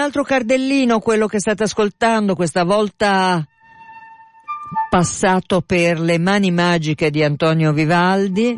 Altro cardellino quello che state ascoltando, questa volta passato per le mani magiche di Antonio Vivaldi.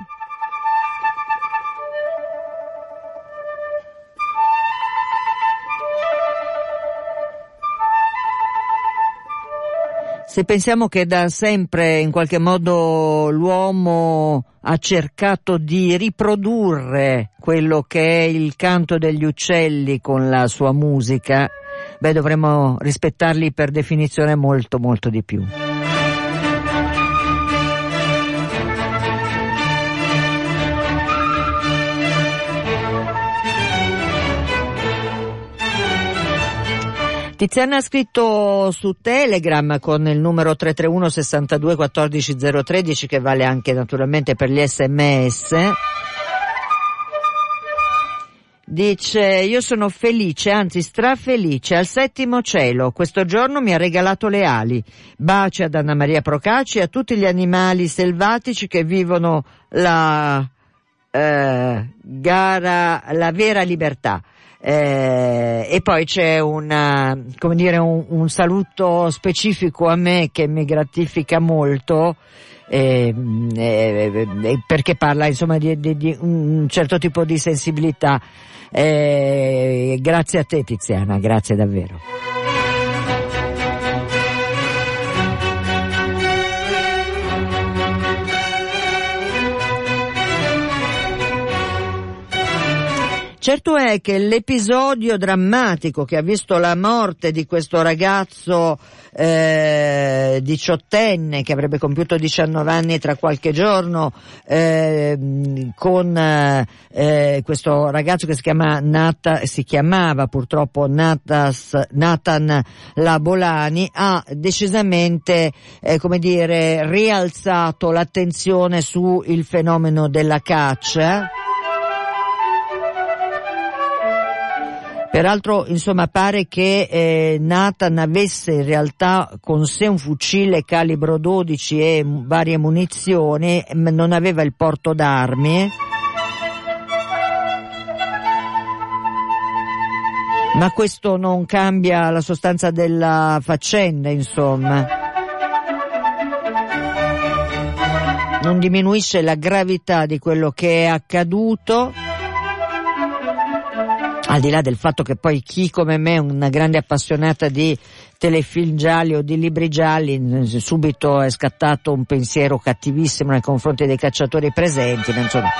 Se pensiamo che da sempre in qualche modo l'uomo ha cercato di riprodurre quello che è il canto degli uccelli con la sua musica, beh dovremmo rispettarli per definizione molto molto di più. Tiziana ha scritto su Telegram con il numero 331 62 14 013 che vale anche naturalmente per gli sms. Dice, io sono felice, anzi strafelice, al settimo cielo. Questo giorno mi ha regalato le ali. Baci ad Anna Maria Procaci e a tutti gli animali selvatici che vivono la eh, gara, la vera libertà. Eh, e poi c'è una, come dire, un, un, saluto specifico a me che mi gratifica molto. Eh, eh, perché parla insomma di, di, di, un certo tipo di sensibilità. Eh, grazie a te Tiziana, grazie davvero. Certo è che l'episodio drammatico che ha visto la morte di questo ragazzo eh, diciottenne che avrebbe compiuto 19 anni tra qualche giorno eh, con eh, questo ragazzo che si, chiama Nata, si chiamava purtroppo Natas, Nathan Labolani ha decisamente eh, come dire rialzato l'attenzione sul fenomeno della caccia Peraltro, insomma, pare che eh, Nathan avesse in realtà con sé un fucile calibro 12 e varie munizioni, non aveva il porto d'armi. Ma questo non cambia la sostanza della faccenda, insomma. Non diminuisce la gravità di quello che è accaduto al di là del fatto che poi chi come me è una grande appassionata di telefilm gialli o di libri gialli, subito è scattato un pensiero cattivissimo nei confronti dei cacciatori presenti, insomma.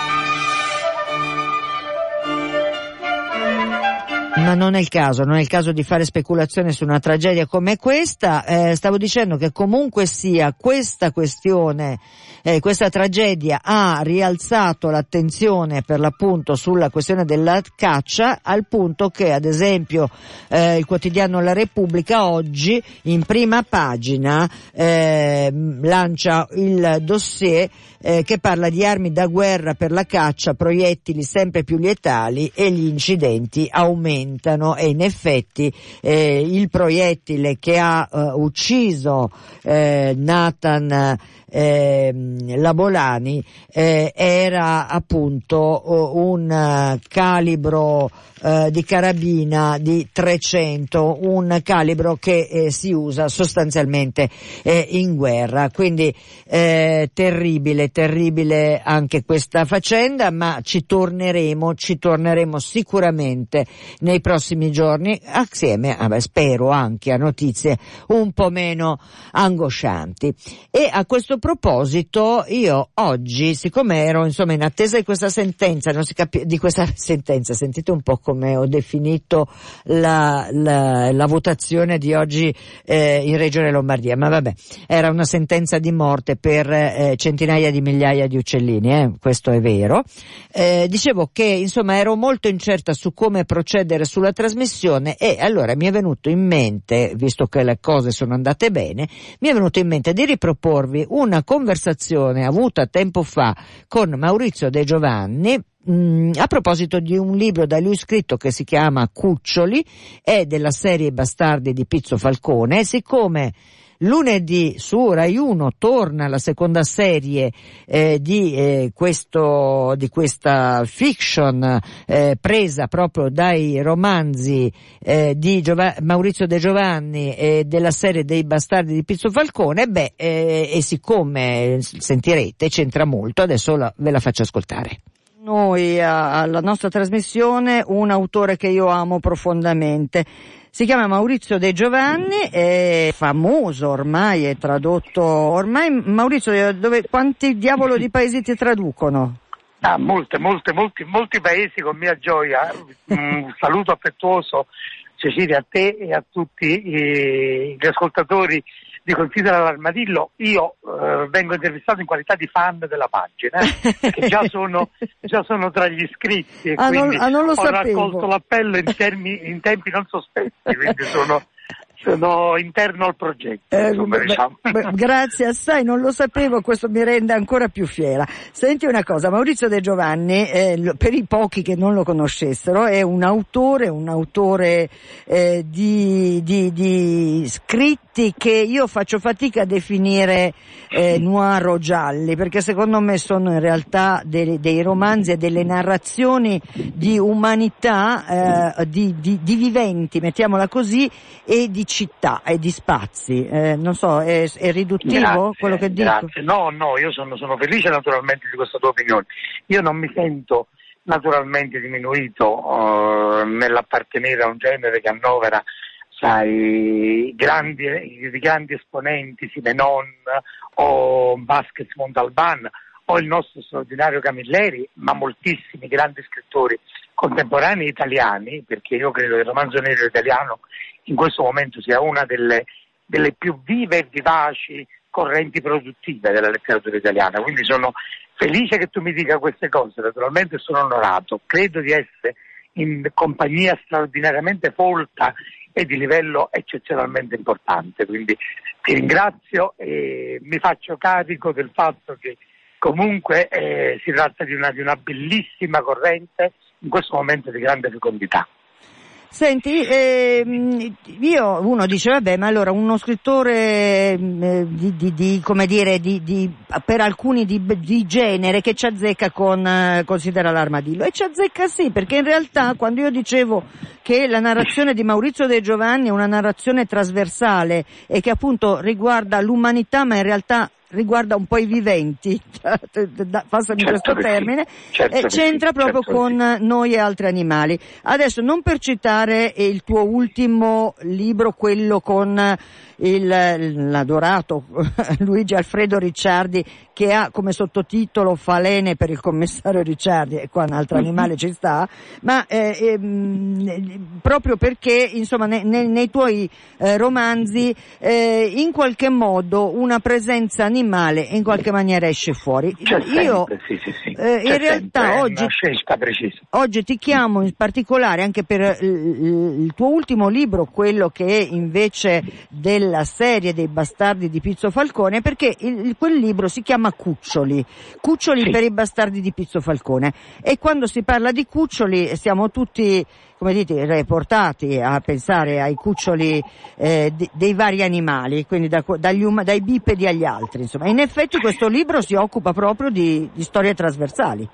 Ma non è il caso, non è il caso di fare speculazione su una tragedia come questa. Eh, stavo dicendo che comunque sia questa questione eh, questa tragedia ha rialzato l'attenzione per l'appunto sulla questione della caccia al punto che ad esempio eh, il quotidiano La Repubblica oggi in prima pagina eh, lancia il dossier eh, che parla di armi da guerra per la caccia, proiettili sempre più letali e gli incidenti aumentano e in effetti eh, il proiettile che ha eh, ucciso eh, Nathan eh, Labolani eh, era appunto un calibro eh, di carabina di 300, un calibro che eh, si usa sostanzialmente eh, in guerra. Quindi eh, terribile, terribile anche questa faccenda, ma ci torneremo, ci torneremo sicuramente nei prossimi giorni assieme, ah, spero anche a notizie un po' meno angoscianti. E a questo proposito io oggi, siccome ero insomma in attesa di questa sentenza, non si capi- di questa sentenza, sentite un po' come ho definito la, la, la votazione di oggi eh, in Regione Lombardia, ma vabbè, era una sentenza di morte per eh, centinaia di migliaia di uccellini, eh, questo è vero. Eh, dicevo che insomma ero molto incerta su come procedere sulla trasmissione e allora mi è venuto in mente, visto che le cose sono andate bene, mi è venuto in mente di riproporvi una conversazione avuta tempo fa con Maurizio De Giovanni, Mm, a proposito di un libro da lui scritto che si chiama Cuccioli, è della serie Bastardi di Pizzo Falcone, siccome lunedì su Rai 1 torna la seconda serie eh, di, eh, questo, di questa fiction eh, presa proprio dai romanzi eh, di Giov- Maurizio De Giovanni e della serie dei bastardi di Pizzo Falcone, beh, eh, e siccome sentirete c'entra molto, adesso la, ve la faccio ascoltare noi alla nostra trasmissione un autore che io amo profondamente. Si chiama Maurizio De Giovanni, è famoso ormai, è tradotto. Ormai Maurizio, dove, quanti diavolo di paesi ti traducono? Ah, molte, molte, molti, molti paesi con mia gioia. Un saluto affettuoso Cecilia a te e a tutti gli ascoltatori di Considera l'Armadillo, io eh, vengo intervistato in qualità di fan della pagina, eh, che già sono, già sono, tra gli iscritti e ah, quindi non, ah, non ho sapevo. raccolto l'appello in, termi, in tempi non sospetti, quindi sono sono interno al progetto. Eh, insomma, beh, diciamo. beh, grazie assai, non lo sapevo, questo mi rende ancora più fiera. Senti una cosa, Maurizio De Giovanni, eh, per i pochi che non lo conoscessero, è un autore, un autore eh, di, di, di, scritti che io faccio fatica a definire eh, noir o gialli, perché secondo me sono in realtà dei, dei romanzi e delle narrazioni di umanità, eh, di, di viventi, mettiamola così, e di città e di spazi. Eh, non so, è, è riduttivo grazie, quello che dico? Grazie. No, no, io sono, sono, felice naturalmente di questa tua opinione. Io non mi sento naturalmente diminuito uh, nell'appartenere a un genere che annovera sai, grandi, i grandi esponenti, Simenon o Vasquez Montalban o il nostro straordinario Camilleri, ma moltissimi grandi scrittori contemporanei italiani, perché io credo che il romanzo nero italiano in questo momento sia una delle, delle più vive e vivaci correnti produttive della letteratura italiana. Quindi sono felice che tu mi dica queste cose, naturalmente sono onorato, credo di essere in compagnia straordinariamente folta e di livello eccezionalmente importante. Quindi ti ringrazio e mi faccio carico del fatto che comunque eh, si tratta di una, di una bellissima corrente in questo momento di grande fecondità. Senti, ehm, io, uno dice, vabbè, ma allora uno scrittore eh, di, di, di, come dire, di, per alcuni di, genere che ci azzecca con, eh, considera l'armadillo. E ci azzecca sì, perché in realtà quando io dicevo che la narrazione di Maurizio De Giovanni è una narrazione trasversale e che appunto riguarda l'umanità, ma in realtà riguarda un po' i viventi, passami certo questo termine, certo eh, c'entra sì, proprio certo con sì. noi e altri animali. Adesso non per citare il tuo ultimo libro, quello con il, l'adorato Luigi Alfredo Ricciardi che ha come sottotitolo Falene per il commissario Ricciardi e qua un altro mm-hmm. animale ci sta ma eh, eh, proprio perché insomma ne, ne, nei tuoi eh, romanzi eh, in qualche modo una presenza animale in qualche maniera esce fuori C'è io sempre, sì, sì, sì. Eh, in realtà oggi, oggi ti chiamo in particolare anche per il, il tuo ultimo libro quello che è invece del la serie dei bastardi di Pizzo Falcone perché il, quel libro si chiama Cuccioli, Cuccioli sì. per i bastardi di Pizzo Falcone e quando si parla di cuccioli siamo tutti come dite, portati a pensare ai cuccioli eh, di, dei vari animali, quindi da, dagli, dai bipedi agli altri. Insomma. In effetti questo libro si occupa proprio di, di storie trasversali.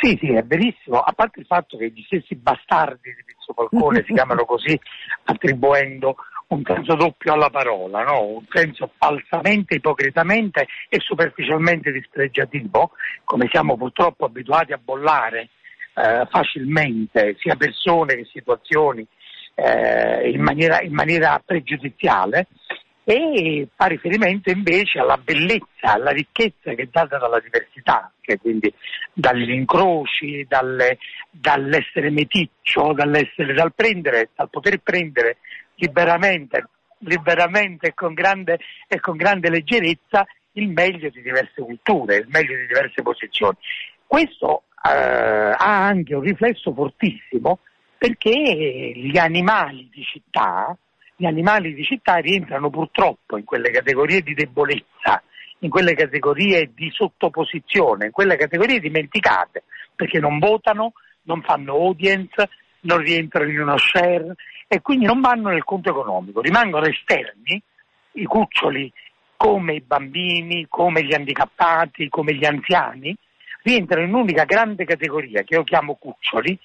Sì, sì, è verissimo, a parte il fatto che gli stessi bastardi di Pizzo Falcone si chiamano così attribuendo un senso doppio alla parola, no? un senso falsamente, ipocritamente e superficialmente dispregiativo, come siamo purtroppo abituati a bollare eh, facilmente sia persone che situazioni eh, in, maniera, in maniera pregiudiziale e fa riferimento invece alla bellezza, alla ricchezza che è data dalla diversità, che quindi dagli incroci, dalle, dall'essere meticcio, dall'essere, dal prendere, dal poter prendere liberamente, liberamente e, con grande, e con grande leggerezza il meglio di diverse culture, il meglio di diverse posizioni. Questo eh, ha anche un riflesso fortissimo perché gli animali di città, gli animali di città rientrano purtroppo in quelle categorie di debolezza, in quelle categorie di sottoposizione, in quelle categorie dimenticate, perché non votano, non fanno audience, non rientrano in uno share e quindi non vanno nel conto economico, rimangono esterni i cuccioli come i bambini, come gli handicappati, come gli anziani, rientrano in un'unica grande categoria che io chiamo cuccioli,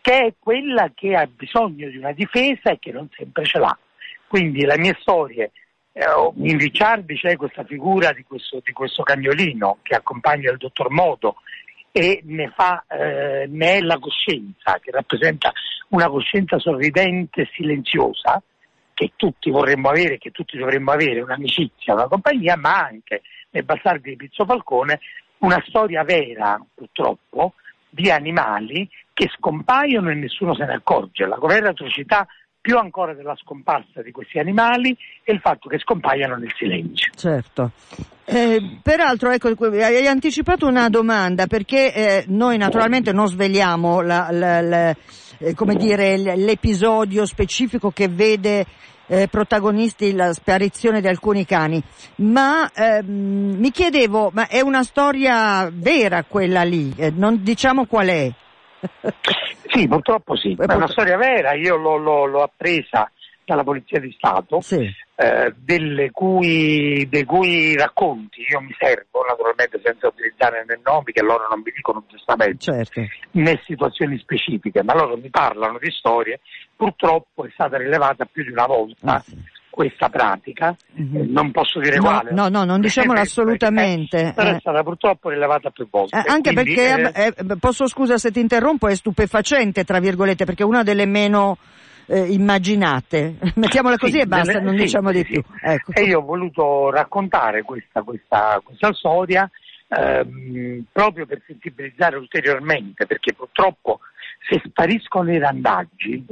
che è quella che ha bisogno di una difesa e che non sempre ce l'ha. Quindi le mie storie, eh, in Ricciardi c'è questa figura di questo, di questo, cagnolino che accompagna il dottor Modo e ne, fa, eh, ne è la coscienza, che rappresenta una coscienza sorridente e silenziosa, che tutti vorremmo avere, che tutti dovremmo avere, un'amicizia, una compagnia, ma anche nei bastardi di Pizzo Falcone una storia vera, purtroppo, di animali che scompaiono e nessuno se ne accorge. La vera atrocità più ancora della scomparsa di questi animali è il fatto che scompaiano nel silenzio. Certo. Eh, peraltro, ecco, hai anticipato una domanda perché eh, noi naturalmente non sveliamo la, la, la, eh, dire, l'episodio specifico che vede eh, protagonisti la sparizione di alcuni cani, ma ehm, mi chiedevo, ma è una storia vera quella lì? Eh, non diciamo qual è. Sì, purtroppo sì, è una storia vera, io l'ho, l'ho, l'ho appresa dalla Polizia di Stato, sì. eh, cui, dei cui racconti io mi servo, naturalmente senza utilizzare né nomi che loro non mi dicono giustamente, certo. né situazioni specifiche, ma loro mi parlano di storie, purtroppo è stata rilevata più di una volta. Ah, sì questa pratica, mm-hmm. non posso dire no, quale. No, no, non diciamolo assolutamente. Eh, però è stata purtroppo rilevata più volte. Eh, anche Quindi, perché, eh, eh, posso scusa se ti interrompo, è stupefacente, tra virgolette, perché è una delle meno eh, immaginate. Mettiamola così sì, e basta, delle, non sì, diciamo di sì. più. Ecco. E io ho voluto raccontare questa, questa, questa storia ehm, proprio per sensibilizzare ulteriormente, perché purtroppo se spariscono i randaggi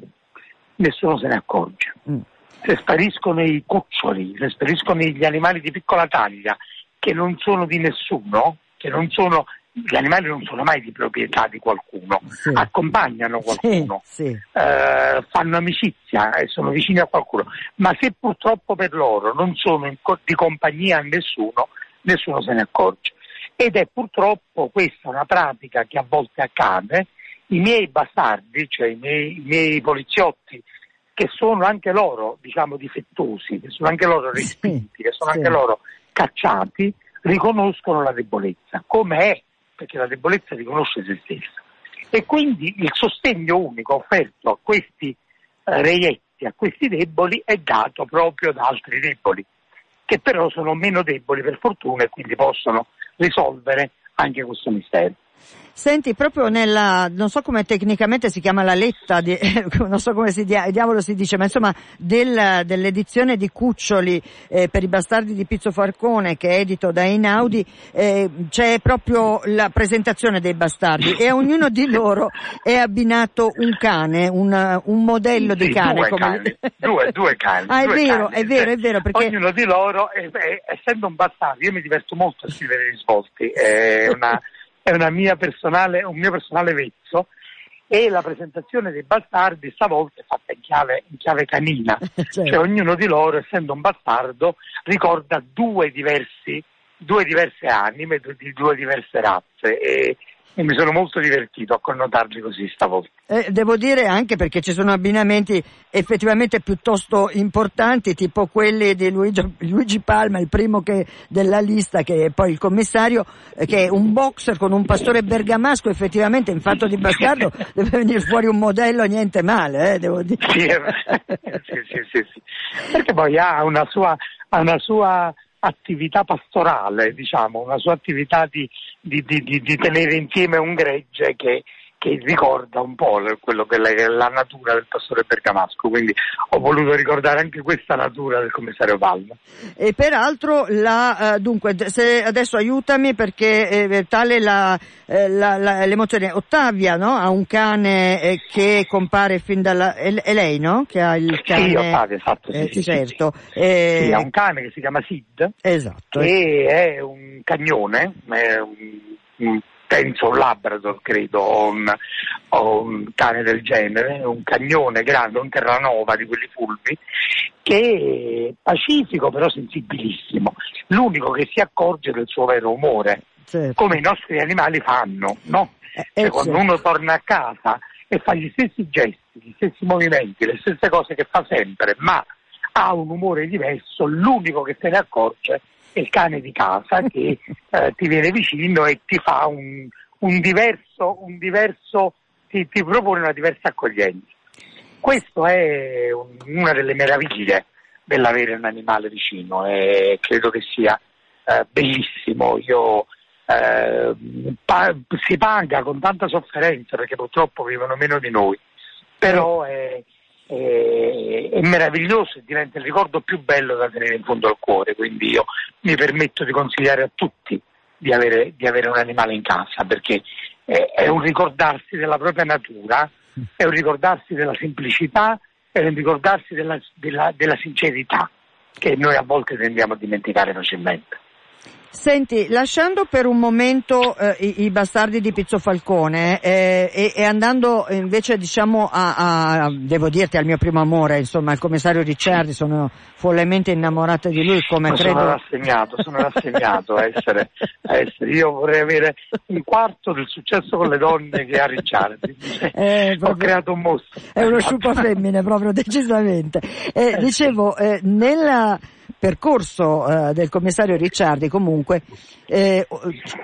nessuno se ne accorge. Mm. Se spariscono i cuccioli, se spariscono gli animali di piccola taglia che non sono di nessuno, che non sono gli animali non sono mai di proprietà di qualcuno, sì. accompagnano qualcuno, sì, sì. Eh, fanno amicizia e sono vicini a qualcuno, ma se purtroppo per loro non sono co- di compagnia a nessuno, nessuno se ne accorge. Ed è purtroppo questa una pratica che a volte accade. I miei bastardi, cioè i miei, i miei poliziotti, che sono anche loro, diciamo, difettosi, che sono anche loro respinti, che sono anche loro cacciati, riconoscono la debolezza, come è perché la debolezza riconosce se stessa. E quindi il sostegno unico offerto a questi eh, reietti, a questi deboli, è dato proprio da altri deboli, che però sono meno deboli per fortuna e quindi possono risolvere anche questo mistero. Senti, proprio nella, non so come tecnicamente si chiama la letta, di, non so come si diavolo si dice, ma insomma del, dell'edizione di Cuccioli eh, per i bastardi di Pizzo Farcone che è edito da Einaudi, eh, c'è proprio la presentazione dei bastardi e a ognuno di loro è abbinato un cane, un, un modello sì, di cane. Due, come... cani, due, due cani. Ah, è vero, cani. è vero, è vero. Perché... Ognuno di loro, è, è, essendo un bastardo, io mi diverto molto a scrivere i svolti, è una è mia personale, un mio personale vezzo. E la presentazione dei bastardi stavolta è fatta in chiave, in chiave canina, certo. cioè ognuno di loro, essendo un bastardo, ricorda due, diversi, due diverse anime di due diverse razze. E, e mi sono molto divertito a connotarli così stavolta. Eh, devo dire anche perché ci sono abbinamenti effettivamente piuttosto importanti, tipo quelli di Luigi, Luigi Palma, il primo che, della lista, che è poi il commissario, eh, che è un boxer con un pastore bergamasco, effettivamente in fatto di bastardo deve venire fuori un modello niente male, eh, devo dire. Sì, sì, sì, sì, sì, perché poi ha una sua, ha una sua attività pastorale, diciamo, una sua attività di, di, di, di tenere insieme un gregge che, che ricorda un po' quello che è la natura del pastore bergamasco, quindi ho voluto ricordare anche questa natura del commissario Palma. E peraltro, la, uh, dunque, adesso aiutami perché eh, tale la, eh, la, la, l'emozione. Ottavia no? ha un cane eh, che compare fin dalla... È, lei no? Che ha il cane... Sì, Ottavia, esatto. Sì, sì, certo. Sì, sì. sì, ha un cane che si chiama Sid. Esatto. E è un cagnone, è un, un penso un Labrador credo, o un, o un, cane del genere, un cagnone grande, un terranova di quelli fulvi, che è pacifico però sensibilissimo, l'unico che si accorge del suo vero umore, certo. come i nostri animali fanno, no? Eh, cioè, quando certo. uno torna a casa e fa gli stessi gesti, gli stessi movimenti, le stesse cose che fa sempre, ma ha un umore diverso, l'unico che se ne accorge è il cane di casa che eh, ti viene vicino e ti fa un, un diverso, un diverso ti, ti, propone una diversa accoglienza. Questo è un, una delle meraviglie dell'avere un animale vicino e credo che sia eh, bellissimo. Io, eh, pa- si paga con tanta sofferenza perché purtroppo vivono meno di noi, però è, è, è meraviglioso e diventa il ricordo più bello da tenere in fondo al cuore, quindi io mi permetto di consigliare a tutti di avere, di avere un animale in casa perché è, è un ricordarsi della propria natura, è un ricordarsi della semplicità, è un ricordarsi della, della, della sincerità che noi a volte tendiamo a dimenticare facilmente. Senti, lasciando per un momento eh, i, i, bastardi di Pizzo Falcone eh, e, e, andando invece diciamo a, a, devo dirti al mio primo amore, insomma al commissario Ricciardi, sono follemente innamorata di lui come Ma credo. Sono rassegnato, sono rassegnato a, essere, a essere, io vorrei avere un quarto del successo con le donne che ha Ricciardi. Eh, Ho creato un mostro. È uno sciupa femmine proprio decisamente. Eh, eh dicevo, eh, nella percorso eh, del commissario Ricciardi comunque eh,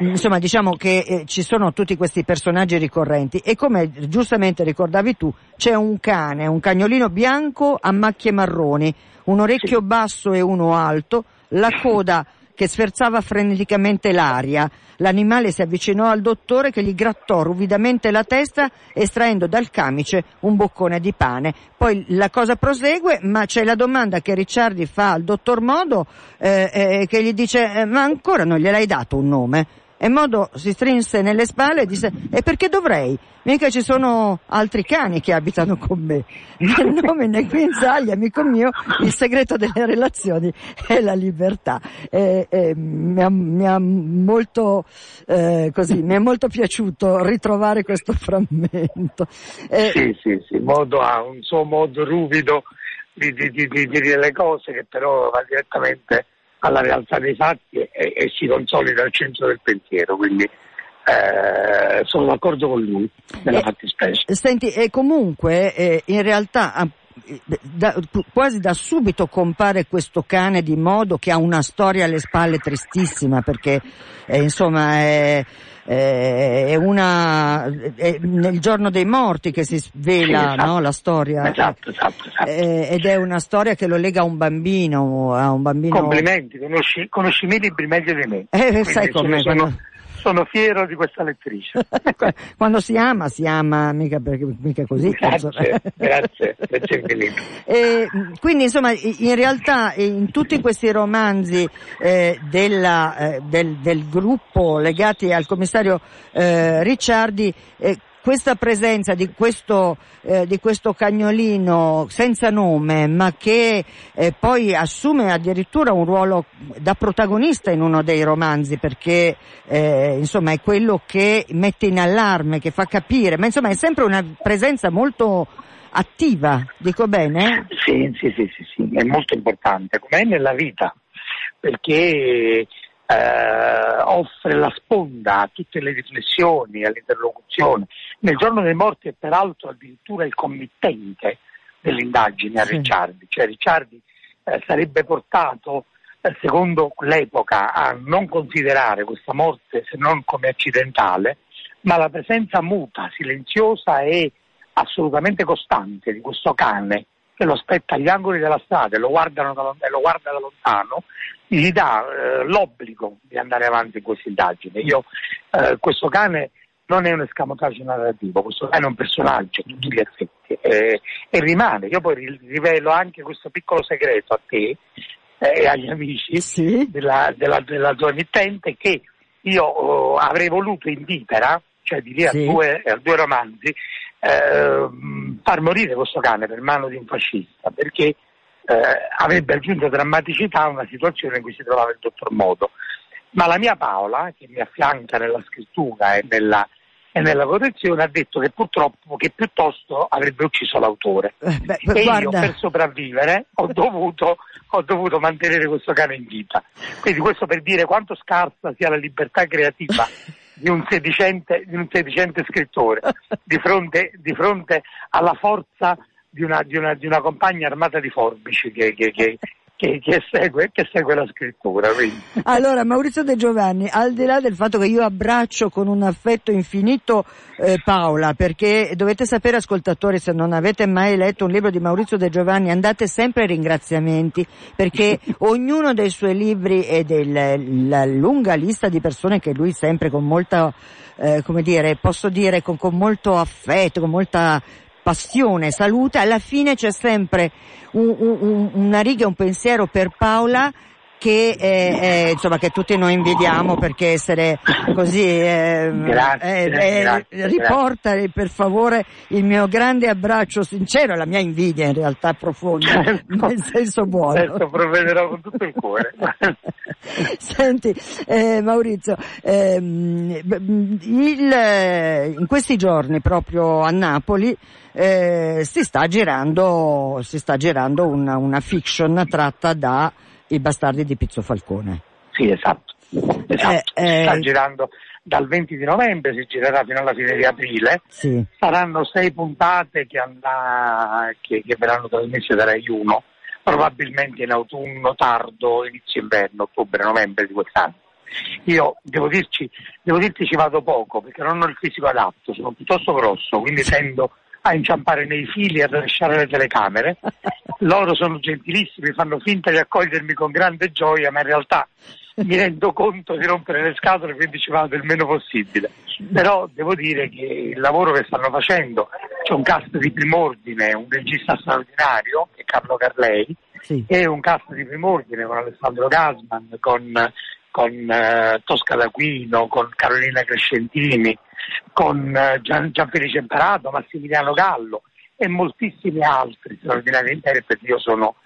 insomma diciamo che eh, ci sono tutti questi personaggi ricorrenti e come giustamente ricordavi tu c'è un cane, un cagnolino bianco a macchie marroni, un orecchio basso e uno alto, la coda che sferzava freneticamente l'aria. L'animale si avvicinò al dottore che gli grattò ruvidamente la testa estraendo dal camice un boccone di pane. Poi la cosa prosegue, ma c'è la domanda che Ricciardi fa al dottor Modo eh, eh, che gli dice eh, ma ancora non gliel'hai dato un nome? E Modo si strinse nelle spalle e disse e perché dovrei? Mica ci sono altri cani che abitano con me. Nel nome né guinzagli, amico mio, il segreto delle relazioni è la libertà. E, e, mi, ha, mi, ha, molto, eh, così, mi è molto piaciuto ritrovare questo frammento. Eh, sì, sì, sì, Modo ha un suo modo ruvido di, di, di, di dire le cose che però va direttamente alla realtà dei fatti e, e si consolida al centro del pensiero, quindi eh, sono d'accordo con lui nella eh, fattispecie. Senti, e comunque eh, in realtà ah, da, quasi da subito compare questo cane di modo che ha una storia alle spalle tristissima perché eh, insomma è è una, è nel giorno dei morti che si svela sì, esatto. no, la storia esatto, esatto, esatto. Eh, ed è una storia che lo lega a un bambino, a un bambino... complimenti conosci, conosci miei libri meglio di me eh, sai come sono, quando sono fiero di questa lettrice. Quando si ama, si ama, mica, perché, mica così. Grazie, grazie, grazie e, quindi insomma, in realtà in tutti questi romanzi eh, della, eh, del, del, gruppo legati al commissario eh, Ricciardi, eh, questa presenza di questo, eh, di questo cagnolino senza nome, ma che eh, poi assume addirittura un ruolo da protagonista in uno dei romanzi, perché eh, insomma è quello che mette in allarme, che fa capire, ma insomma è sempre una presenza molto attiva, dico bene? Sì, sì, sì, sì, sì. è molto importante, come è nella vita, perché eh, offre la sponda a tutte le riflessioni, all'interlocuzione. Nel giorno dei morti è peraltro addirittura il committente dell'indagine a Ricciardi, cioè Ricciardi eh, sarebbe portato, eh, secondo l'epoca, a non considerare questa morte se non come accidentale, ma la presenza muta, silenziosa e assolutamente costante di questo cane che lo aspetta agli angoli della strada e lo, da, lo guarda da lontano, gli dà eh, l'obbligo di andare avanti in questa indagine. Io, eh, questo cane non è un escamotaggio narrativo, questo cane è un personaggio a tutti gli effetti eh, e rimane. Io poi rivelo anche questo piccolo segreto a te eh, e agli amici sì. della, della, della, tua emittente che io oh, avrei voluto in vitera, cioè di lì sì. a, due, a due romanzi, eh, far morire questo cane per mano di un fascista, perché eh, avrebbe aggiunto drammaticità a una situazione in cui si trovava il dottor Modo. Ma la mia Paola, che mi affianca nella scrittura e nella, e nella correzione, ha detto che purtroppo, che piuttosto avrebbe ucciso l'autore. Eh, beh, e guarda. io per sopravvivere ho dovuto, ho dovuto mantenere questo cane in vita. Quindi questo per dire quanto scarsa sia la libertà creativa di un sedicente, di un sedicente scrittore di fronte, di fronte alla forza di una, di una, di una compagna armata di forbici che, che, che, che, che, segue, che segue la scrittura. Quindi. Allora, Maurizio De Giovanni, al di là del fatto che io abbraccio con un affetto infinito eh, Paola, perché dovete sapere, ascoltatori, se non avete mai letto un libro di Maurizio De Giovanni, andate sempre ai ringraziamenti, perché ognuno dei suoi libri e della lunga lista di persone che lui sempre con molta, eh, come dire, posso dire con, con molto affetto, con molta passione, salute, alla fine c'è sempre un, un, una riga, un pensiero per Paola che, eh, eh, insomma, che tutti noi invidiamo perché essere così eh, grazie, eh, grazie, riporta grazie. per favore il mio grande abbraccio sincero e la mia invidia in realtà profonda certo, nel senso buono. Certo provvederò con tutto il cuore. Senti eh, Maurizio ehm, il, in questi giorni proprio a Napoli eh, si sta girando, si sta girando una, una fiction tratta da i bastardi di Pizzo Falcone. Sì, esatto. esatto. Eh, sta eh... girando dal 20 di novembre, si girerà fino alla fine di aprile. Sì. Saranno sei puntate che, andrà, che, che verranno trasmesse da Rai 1, probabilmente in autunno tardo, inizio inverno, ottobre-novembre di quest'anno. Io devo dirci, devo dirti ci vado poco perché non ho il fisico adatto, sono piuttosto grosso, quindi tendo a inciampare nei fili e a rovesciare le telecamere. Loro sono gentilissimi, fanno finta di accogliermi con grande gioia, ma in realtà mi rendo conto di rompere le scatole, quindi ci vado il meno possibile. Però devo dire che il lavoro che stanno facendo, c'è un cast di prim'ordine, un regista straordinario, che è Carlo Carlei, sì. e un cast di prim'ordine con Alessandro Gasman, con, con eh, Tosca D'Aquino, con Carolina Crescentini, con eh, Gian, Gianfelice Imparato, Massimiliano Gallo e moltissimi altri straordinari interpreti. Io sono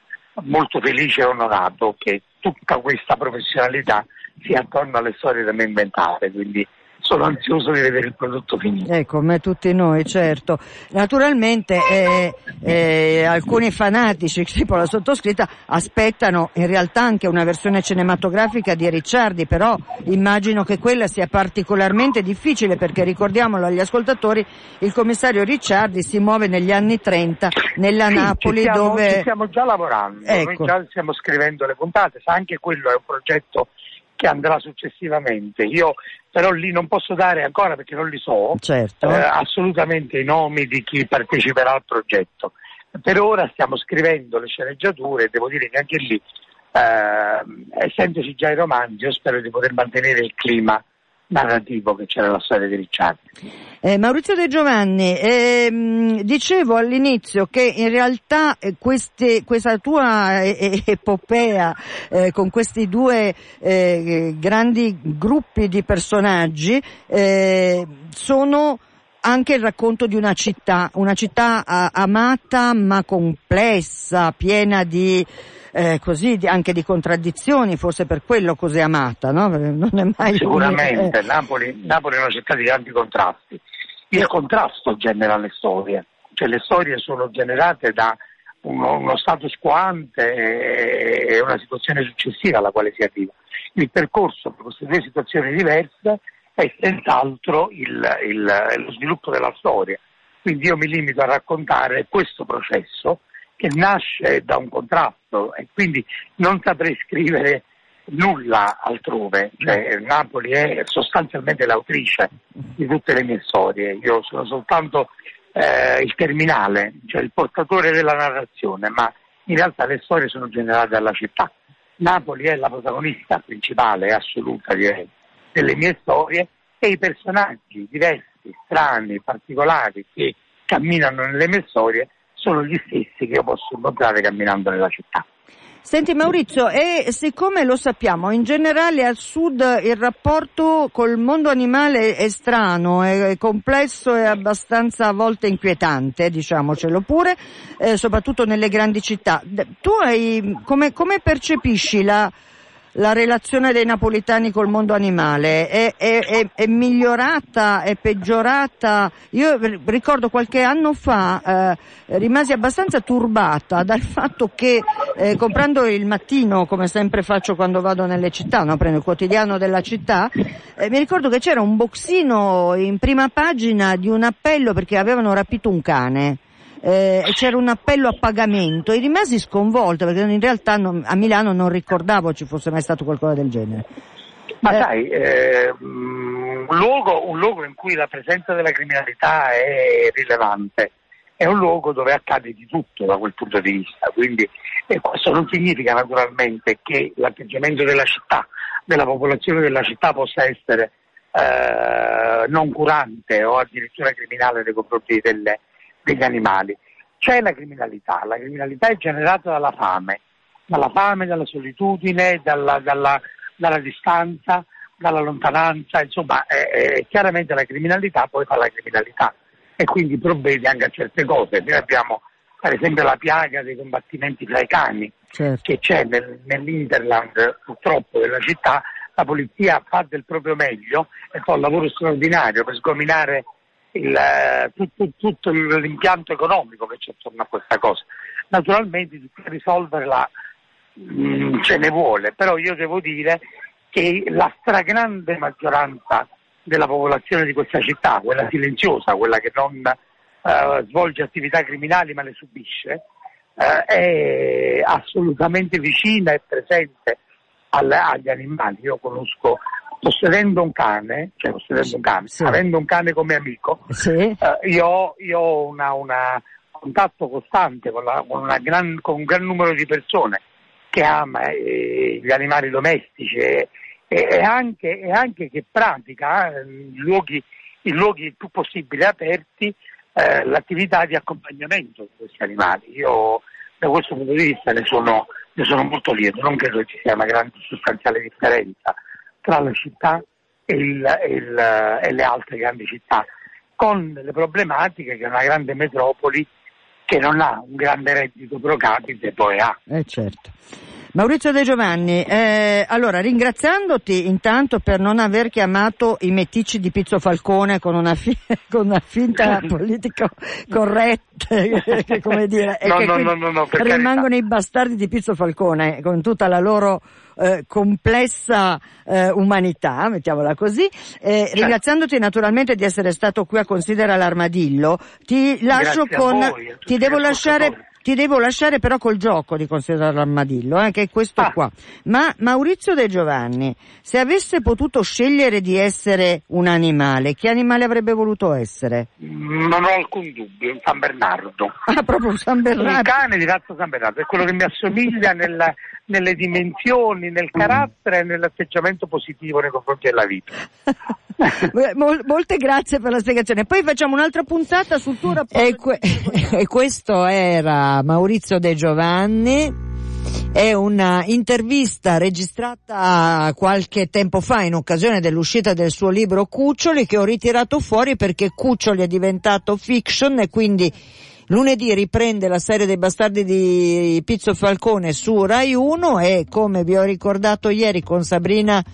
molto felice e onorato che tutta questa professionalità sia attorno alle storie da me inventate, quindi sono ansioso di vedere il prodotto finito. Ecco, come tutti noi, certo. Naturalmente eh, eh, alcuni fanatici, tipo la sottoscritta, aspettano in realtà anche una versione cinematografica di Ricciardi, però immagino che quella sia particolarmente difficile perché ricordiamolo agli ascoltatori, il commissario Ricciardi si muove negli anni 30 nella sì, Napoli ci stiamo, dove... Ci stiamo già lavorando, ecco. noi già stiamo scrivendo le puntate, sa anche quello è un progetto che andrà successivamente. Io però lì non posso dare ancora perché non li so certo. eh, assolutamente i nomi di chi parteciperà al progetto. Per ora stiamo scrivendo le sceneggiature e devo dire che anche lì, eh, essendoci già i romanzi, io spero di poter mantenere il clima narrativo che c'era nella storia di Ricciardi. Eh, Maurizio De Giovanni, ehm, dicevo all'inizio che in realtà eh, queste, questa tua eh, epopea eh, con questi due eh, grandi gruppi di personaggi eh, sono anche il racconto di una città, una città amata ma complessa, piena di eh, così anche di contraddizioni, forse per quello così amata, no? Non è mai Sicuramente, Napoli, Napoli è una città di tanti contrasti. Il contrasto genera le storie, cioè le storie sono generate da uno, uno status quo ante e una situazione successiva alla quale si arriva. Il percorso per queste due situazioni diverse è senz'altro il, il, lo sviluppo della storia. Quindi io mi limito a raccontare questo processo che nasce da un contrasto e quindi non saprei scrivere nulla altrove, cioè, Napoli è sostanzialmente l'autrice di tutte le mie storie, io sono soltanto eh, il terminale, cioè il portatore della narrazione, ma in realtà le storie sono generate dalla città. Napoli è la protagonista principale assoluta direi, delle mie storie e i personaggi diversi, strani, particolari che camminano nelle mie storie sono gli stessi che io posso incontrare camminando nella città. Senti Maurizio, e siccome lo sappiamo, in generale al sud il rapporto col mondo animale è strano, è complesso e abbastanza a volte inquietante, diciamocelo pure, eh, soprattutto nelle grandi città. Tu hai, come, come percepisci la, la relazione dei napolitani col mondo animale è, è, è, è migliorata, è peggiorata? Io ricordo qualche anno fa eh, rimasi abbastanza turbata dal fatto che eh, comprando il mattino, come sempre faccio quando vado nelle città, no? prendo il quotidiano della città, eh, mi ricordo che c'era un boxino in prima pagina di un appello perché avevano rapito un cane eh, c'era un appello a pagamento e rimasi sconvolta perché in realtà non, a Milano non ricordavo ci fosse mai stato qualcosa del genere. Ma eh. sai, eh, un, luogo, un luogo in cui la presenza della criminalità è rilevante è un luogo dove accade di tutto da quel punto di vista, quindi e questo non significa naturalmente che l'atteggiamento della città, della popolazione della città possa essere eh, non curante o addirittura criminale nei confronti delle, degli animali. C'è la criminalità, la criminalità è generata dalla fame, dalla fame, dalla solitudine, dalla, dalla, dalla distanza, dalla lontananza, insomma eh, eh, chiaramente la criminalità poi fa la criminalità e quindi provvede anche a certe cose. Noi abbiamo per esempio la piaga dei combattimenti tra i cani certo. che c'è nel, nell'Interland purtroppo della città, la polizia fa del proprio meglio e fa un lavoro straordinario per sgominare il, tutto, tutto, l'impianto economico che c'è attorno a questa cosa. Naturalmente per risolverla mh, mm, ce ne vuole, però io devo dire che la stragrande maggioranza della popolazione di questa città, quella silenziosa, quella che non eh, svolge attività criminali ma le subisce, eh, è assolutamente vicina e presente alle, agli animali. Io conosco, possedendo un cane, cioè possedendo un cane, sì. avendo un cane come amico, sì. eh, io, io, ho una contatto costante con, la, con, gran, con, un gran numero di persone che ama eh, gli animali domestici e, e, anche, e anche, che pratica eh, in luoghi, in luoghi il più possibile aperti eh, l'attività di accompagnamento di questi animali. Io da questo punto di vista ne sono, ne sono molto lieto, non credo ci sia una grande sostanziale differenza tra la città e, il, il, e le altre grandi città, con le problematiche che una grande metropoli che non ha un grande reddito pro capite poi ha. Eh certo. Maurizio De Giovanni, eh, allora ringraziandoti intanto per non aver chiamato i meticci di Pizzo Falcone con una, fi- con una finta politica corretta, come dire, no, no, no, no, rimangono carità. i bastardi di Pizzo Falcone con tutta la loro eh, complessa eh, umanità, mettiamola così. Eh, certo. Ringraziandoti naturalmente di essere stato qui a considerare l'armadillo, ti lascio Grazie con, voi, ti devo lasciare ti devo lasciare però col gioco di considerare l'armadillo, eh, che è questo ah. qua. Ma Maurizio De Giovanni, se avesse potuto scegliere di essere un animale, che animale avrebbe voluto essere? Non ho alcun dubbio, un San Bernardo. Ah, proprio un San Bernardo. Un cane di razza San Bernardo, è quello che mi assomiglia nella, nelle dimensioni, nel carattere e nell'atteggiamento positivo nei confronti della vita. Mol, molte grazie per la spiegazione. Poi facciamo un'altra puntata sul tuo rapporto. E, que- e questo era Maurizio De Giovanni. È una intervista registrata qualche tempo fa in occasione dell'uscita del suo libro Cuccioli che ho ritirato fuori perché Cuccioli è diventato fiction e quindi lunedì riprende la serie dei bastardi di Pizzo Falcone su Rai 1 e come vi ho ricordato ieri con Sabrina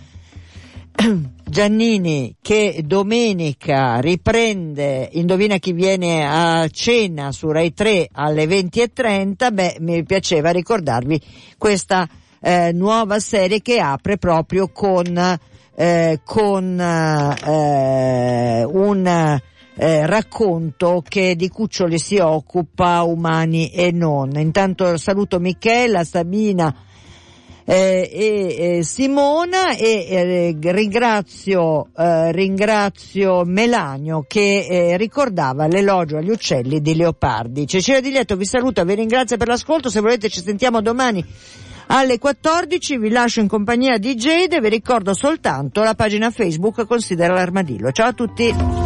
Giannini che domenica riprende Indovina chi viene a cena su Rai 3 alle 20.30, beh mi piaceva ricordarvi questa eh, nuova serie che apre proprio con, eh, con eh, un eh, racconto che di cuccioli si occupa umani e non. Intanto saluto Michela, Sabina, eh, e eh, Simona e eh, ringrazio, eh, ringrazio Melanio che eh, ricordava l'elogio agli uccelli di Leopardi. Cecilia Di Lieto vi saluta, vi ringrazio per l'ascolto, se volete ci sentiamo domani alle 14, vi lascio in compagnia di Jade e vi ricordo soltanto la pagina Facebook Considera l'Armadillo. Ciao a tutti!